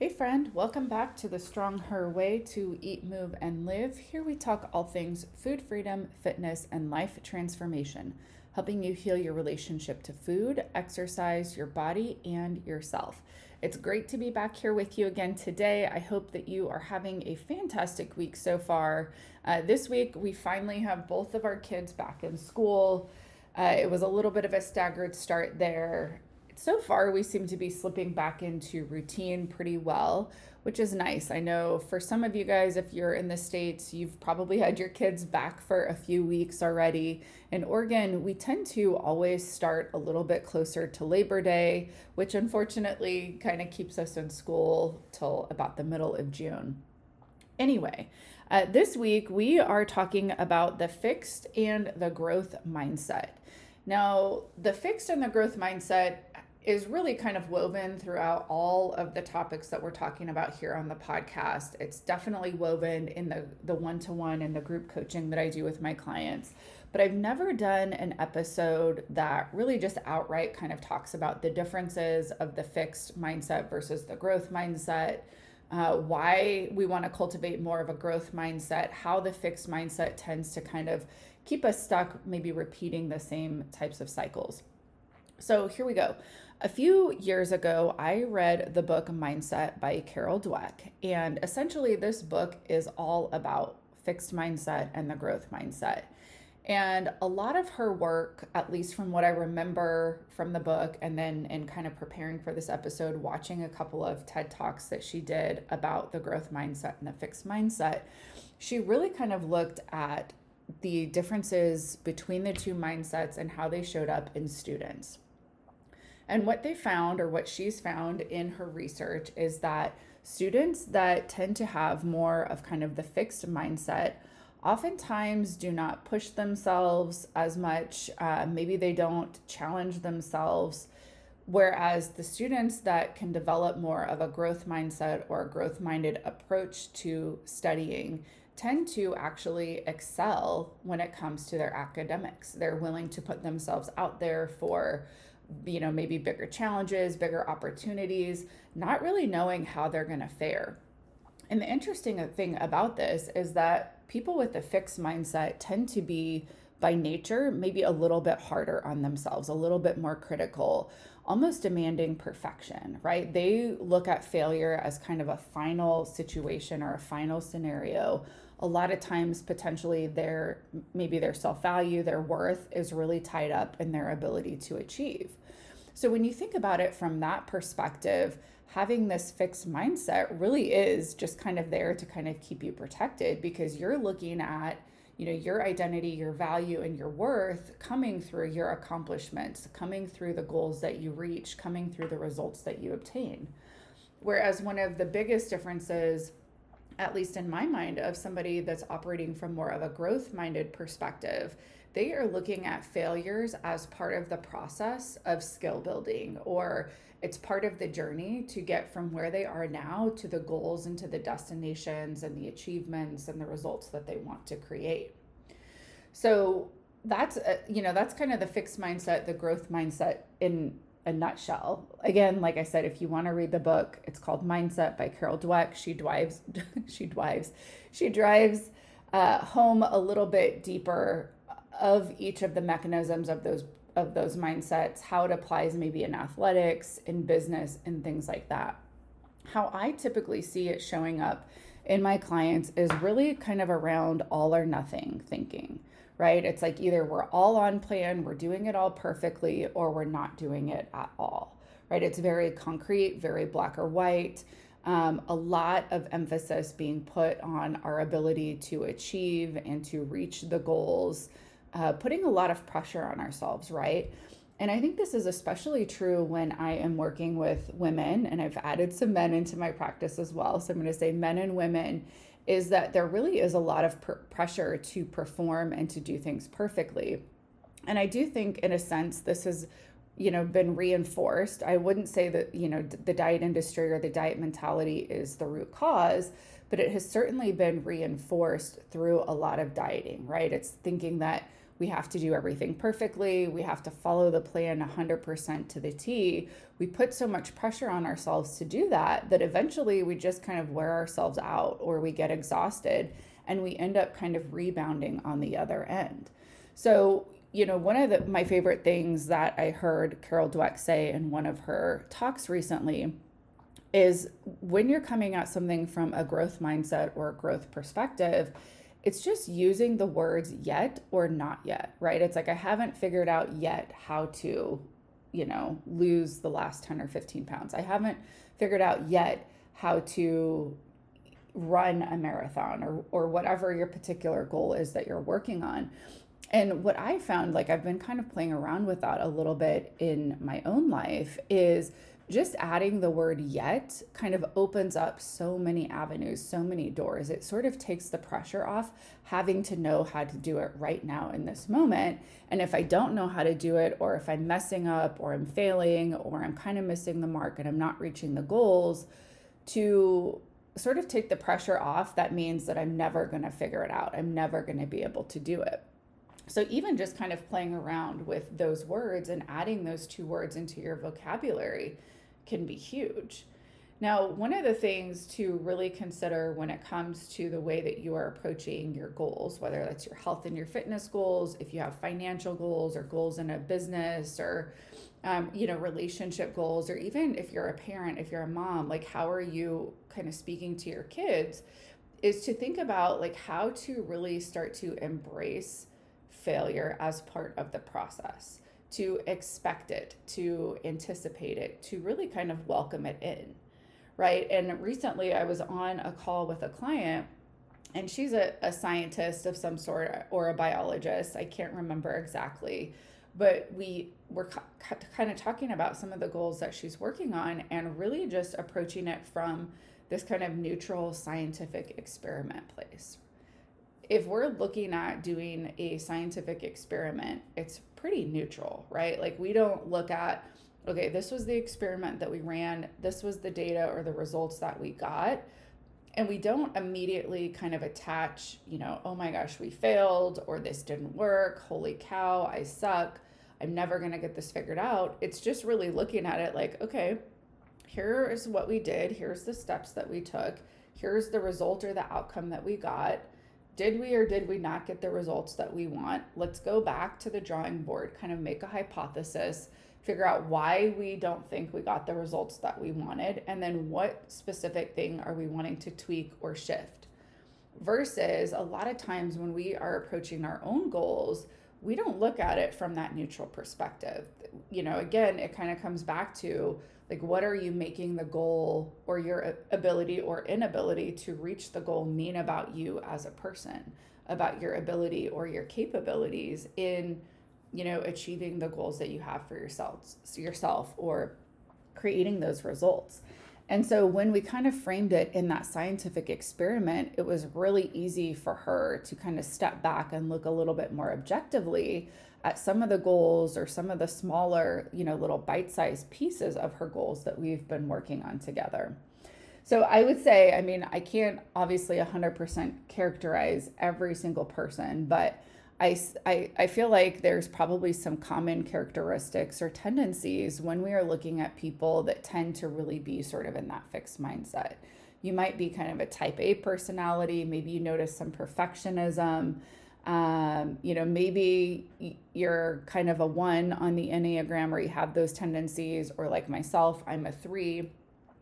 Hey, friend, welcome back to the Strong Her Way to Eat, Move, and Live. Here we talk all things food freedom, fitness, and life transformation, helping you heal your relationship to food, exercise, your body, and yourself. It's great to be back here with you again today. I hope that you are having a fantastic week so far. Uh, this week, we finally have both of our kids back in school. Uh, it was a little bit of a staggered start there so far we seem to be slipping back into routine pretty well, which is nice. I know for some of you guys, if you're in the States, you've probably had your kids back for a few weeks already. In Oregon, we tend to always start a little bit closer to Labor Day, which unfortunately kind of keeps us in school till about the middle of June. Anyway, uh, this week we are talking about the fixed and the growth mindset. Now, the fixed and the growth mindset is really kind of woven throughout all of the topics that we're talking about here on the podcast. It's definitely woven in the the one-to-one and the group coaching that I do with my clients. But I've never done an episode that really just outright kind of talks about the differences of the fixed mindset versus the growth mindset. Uh, why we want to cultivate more of a growth mindset, how the fixed mindset tends to kind of keep us stuck, maybe repeating the same types of cycles. So here we go. A few years ago, I read the book Mindset by Carol Dweck. And essentially, this book is all about fixed mindset and the growth mindset. And a lot of her work, at least from what I remember from the book, and then in kind of preparing for this episode, watching a couple of TED Talks that she did about the growth mindset and the fixed mindset, she really kind of looked at the differences between the two mindsets and how they showed up in students. And what they found, or what she's found in her research, is that students that tend to have more of kind of the fixed mindset oftentimes do not push themselves as much. Uh, maybe they don't challenge themselves. Whereas the students that can develop more of a growth mindset or a growth minded approach to studying tend to actually excel when it comes to their academics. They're willing to put themselves out there for you know, maybe bigger challenges, bigger opportunities, not really knowing how they're going to fare. And the interesting thing about this is that people with a fixed mindset tend to be, by nature, maybe a little bit harder on themselves, a little bit more critical, almost demanding perfection, right? They look at failure as kind of a final situation or a final scenario a lot of times potentially their maybe their self-value their worth is really tied up in their ability to achieve. So when you think about it from that perspective having this fixed mindset really is just kind of there to kind of keep you protected because you're looking at you know your identity your value and your worth coming through your accomplishments coming through the goals that you reach coming through the results that you obtain. Whereas one of the biggest differences at least in my mind, of somebody that's operating from more of a growth minded perspective, they are looking at failures as part of the process of skill building or it's part of the journey to get from where they are now to the goals and to the destinations and the achievements and the results that they want to create. So that's uh, you know that's kind of the fixed mindset, the growth mindset in a nutshell. Again, like I said, if you want to read the book, it's called Mindset by Carol Dweck. She drives, she drives, she drives uh, home a little bit deeper of each of the mechanisms of those of those mindsets, how it applies maybe in athletics, in business, and things like that. How I typically see it showing up in my clients is really kind of around all or nothing thinking right? It's like either we're all on plan, we're doing it all perfectly, or we're not doing it at all, right? It's very concrete, very black or white. Um, a lot of emphasis being put on our ability to achieve and to reach the goals, uh, putting a lot of pressure on ourselves, right? And I think this is especially true when I am working with women, and I've added some men into my practice as well. So I'm going to say men and women is that there really is a lot of pr- pressure to perform and to do things perfectly. And I do think, in a sense, this has you know been reinforced i wouldn't say that you know the diet industry or the diet mentality is the root cause but it has certainly been reinforced through a lot of dieting right it's thinking that we have to do everything perfectly, we have to follow the plan 100% to the T. We put so much pressure on ourselves to do that that eventually we just kind of wear ourselves out or we get exhausted and we end up kind of rebounding on the other end. So, you know, one of the, my favorite things that I heard Carol Dweck say in one of her talks recently is when you're coming at something from a growth mindset or a growth perspective, it's just using the words yet or not yet, right? It's like I haven't figured out yet how to, you know, lose the last 10 or 15 pounds. I haven't figured out yet how to run a marathon or or whatever your particular goal is that you're working on. And what I found like I've been kind of playing around with that a little bit in my own life is just adding the word yet kind of opens up so many avenues, so many doors. It sort of takes the pressure off having to know how to do it right now in this moment. And if I don't know how to do it, or if I'm messing up, or I'm failing, or I'm kind of missing the mark and I'm not reaching the goals, to sort of take the pressure off, that means that I'm never going to figure it out. I'm never going to be able to do it. So, even just kind of playing around with those words and adding those two words into your vocabulary can be huge. Now, one of the things to really consider when it comes to the way that you are approaching your goals, whether that's your health and your fitness goals, if you have financial goals or goals in a business or um, you know, relationship goals, or even if you're a parent, if you're a mom, like how are you kind of speaking to your kids, is to think about like how to really start to embrace failure as part of the process to expect it, to anticipate it, to really kind of welcome it in, right? And recently I was on a call with a client and she's a, a scientist of some sort or a biologist. I can't remember exactly, but we were kind of talking about some of the goals that she's working on and really just approaching it from this kind of neutral scientific experiment place. If we're looking at doing a scientific experiment, it's pretty neutral, right? Like we don't look at, okay, this was the experiment that we ran, this was the data or the results that we got. And we don't immediately kind of attach, you know, oh my gosh, we failed or this didn't work. Holy cow, I suck. I'm never to get this figured out. It's just really looking at it like, okay, here is what we did. Here's the steps that we took. Here's the result or the outcome that we got did we or did we not get the results that we want? Let's go back to the drawing board, kind of make a hypothesis, figure out why we don't think we got the results that we wanted, and then what specific thing are we wanting to tweak or shift. Versus a lot of times when we are approaching our own goals, we don't look at it from that neutral perspective. You know, again, it kind of comes back to like what are you making the goal or your ability or inability to reach the goal mean about you as a person about your ability or your capabilities in you know achieving the goals that you have for yourselves yourself or creating those results and so when we kind of framed it in that scientific experiment it was really easy for her to kind of step back and look a little bit more objectively at some of the goals or some of the smaller, you know, little bite sized pieces of her goals that we've been working on together. So I would say, I mean, I can't obviously 100% characterize every single person, but I, I, I feel like there's probably some common characteristics or tendencies when we are looking at people that tend to really be sort of in that fixed mindset. You might be kind of a type A personality, maybe you notice some perfectionism. Um, you know, maybe you're kind of a one on the Enneagram or you have those tendencies, or like myself, I'm a three,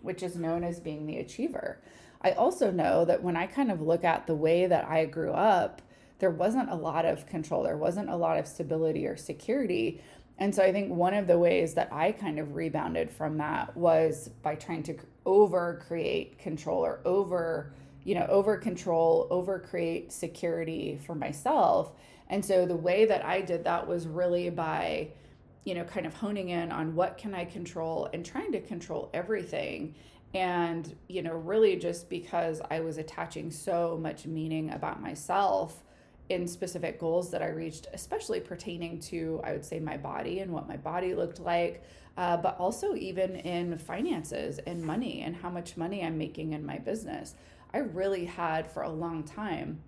which is known as being the achiever. I also know that when I kind of look at the way that I grew up, there wasn't a lot of control, there wasn't a lot of stability or security. And so I think one of the ways that I kind of rebounded from that was by trying to over create control or over you know, over control, over create security for myself. And so the way that I did that was really by, you know, kind of honing in on what can I control and trying to control everything. And, you know, really just because I was attaching so much meaning about myself in specific goals that I reached, especially pertaining to, I would say, my body and what my body looked like, uh, but also even in finances and money and how much money I'm making in my business. I really had for a long time,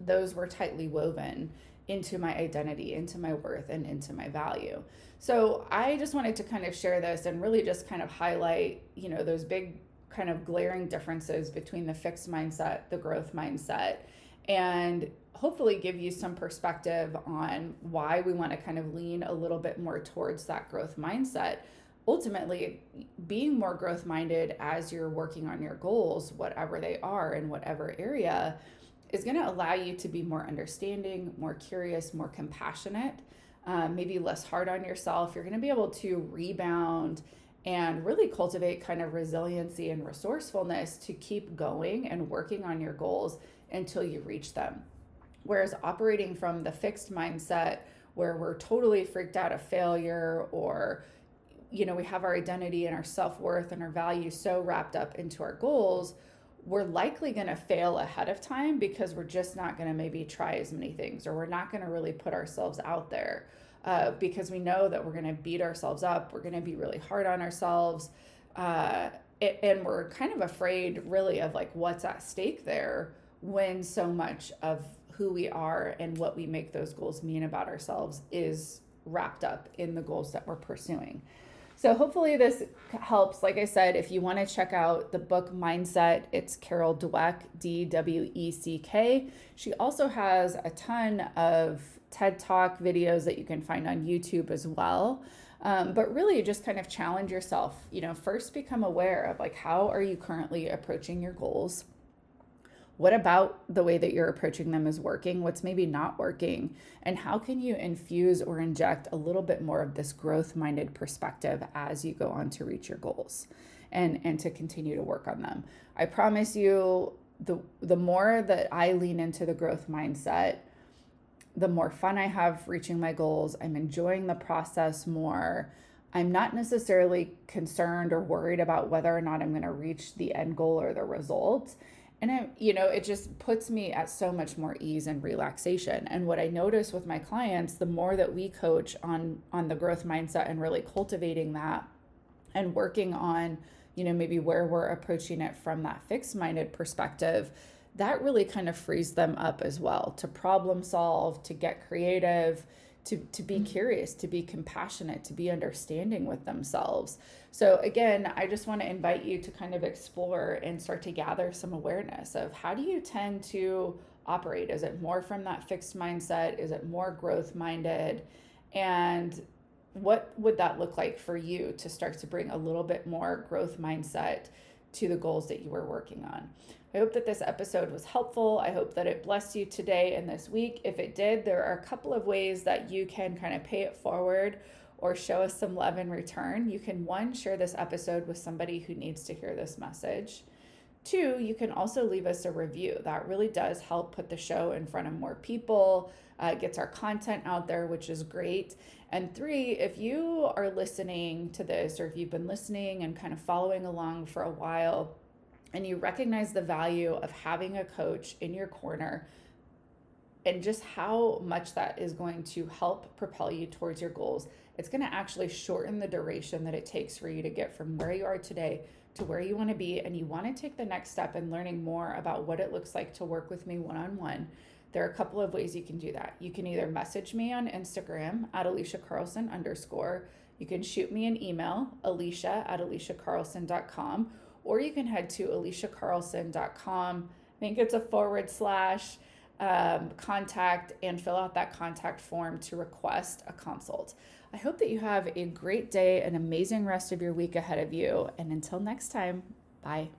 those were tightly woven into my identity, into my worth, and into my value. So I just wanted to kind of share this and really just kind of highlight, you know, those big kind of glaring differences between the fixed mindset, the growth mindset, and hopefully give you some perspective on why we want to kind of lean a little bit more towards that growth mindset. Ultimately, being more growth minded as you're working on your goals, whatever they are in whatever area, is going to allow you to be more understanding, more curious, more compassionate, um, maybe less hard on yourself. You're going to be able to rebound and really cultivate kind of resiliency and resourcefulness to keep going and working on your goals until you reach them. Whereas operating from the fixed mindset where we're totally freaked out of failure or you know we have our identity and our self-worth and our value so wrapped up into our goals we're likely going to fail ahead of time because we're just not going to maybe try as many things or we're not going to really put ourselves out there uh, because we know that we're going to beat ourselves up we're going to be really hard on ourselves uh, and we're kind of afraid really of like what's at stake there when so much of who we are and what we make those goals mean about ourselves is wrapped up in the goals that we're pursuing. So hopefully this helps. Like I said, if you want to check out the book Mindset, it's Carol Dweck, D W E C K. She also has a ton of TED Talk videos that you can find on YouTube as well. Um, but really just kind of challenge yourself you know first become aware of like how are you currently approaching your goals what about the way that you're approaching them is working? What's maybe not working? And how can you infuse or inject a little bit more of this growth minded perspective as you go on to reach your goals and, and to continue to work on them? I promise you, the, the more that I lean into the growth mindset, the more fun I have reaching my goals. I'm enjoying the process more. I'm not necessarily concerned or worried about whether or not I'm going to reach the end goal or the result and I, you know, it just puts me at so much more ease and relaxation. And what I notice with my clients, the more that we coach on on the growth mindset and really cultivating that and working on, you know, maybe where we're approaching it from that fixed minded perspective, that really kind of frees them up as well to problem solve, to get creative, to, to be mm-hmm. curious, to be compassionate, to be understanding with themselves. So, again, I just want to invite you to kind of explore and start to gather some awareness of how do you tend to operate? Is it more from that fixed mindset? Is it more growth minded? And what would that look like for you to start to bring a little bit more growth mindset to the goals that you were working on? I hope that this episode was helpful. I hope that it blessed you today and this week. If it did, there are a couple of ways that you can kind of pay it forward or show us some love in return. You can, one, share this episode with somebody who needs to hear this message. Two, you can also leave us a review. That really does help put the show in front of more people, uh, gets our content out there, which is great. And three, if you are listening to this or if you've been listening and kind of following along for a while, and you recognize the value of having a coach in your corner and just how much that is going to help propel you towards your goals, it's going to actually shorten the duration that it takes for you to get from where you are today to where you want to be. And you want to take the next step in learning more about what it looks like to work with me one on one. There are a couple of ways you can do that. You can either message me on Instagram at Alisha Carlson underscore. You can shoot me an email, alisha at alishacarlson.com, or you can head to alishacarlson.com. I think it's a forward slash um, contact and fill out that contact form to request a consult. I hope that you have a great day, an amazing rest of your week ahead of you. And until next time, bye.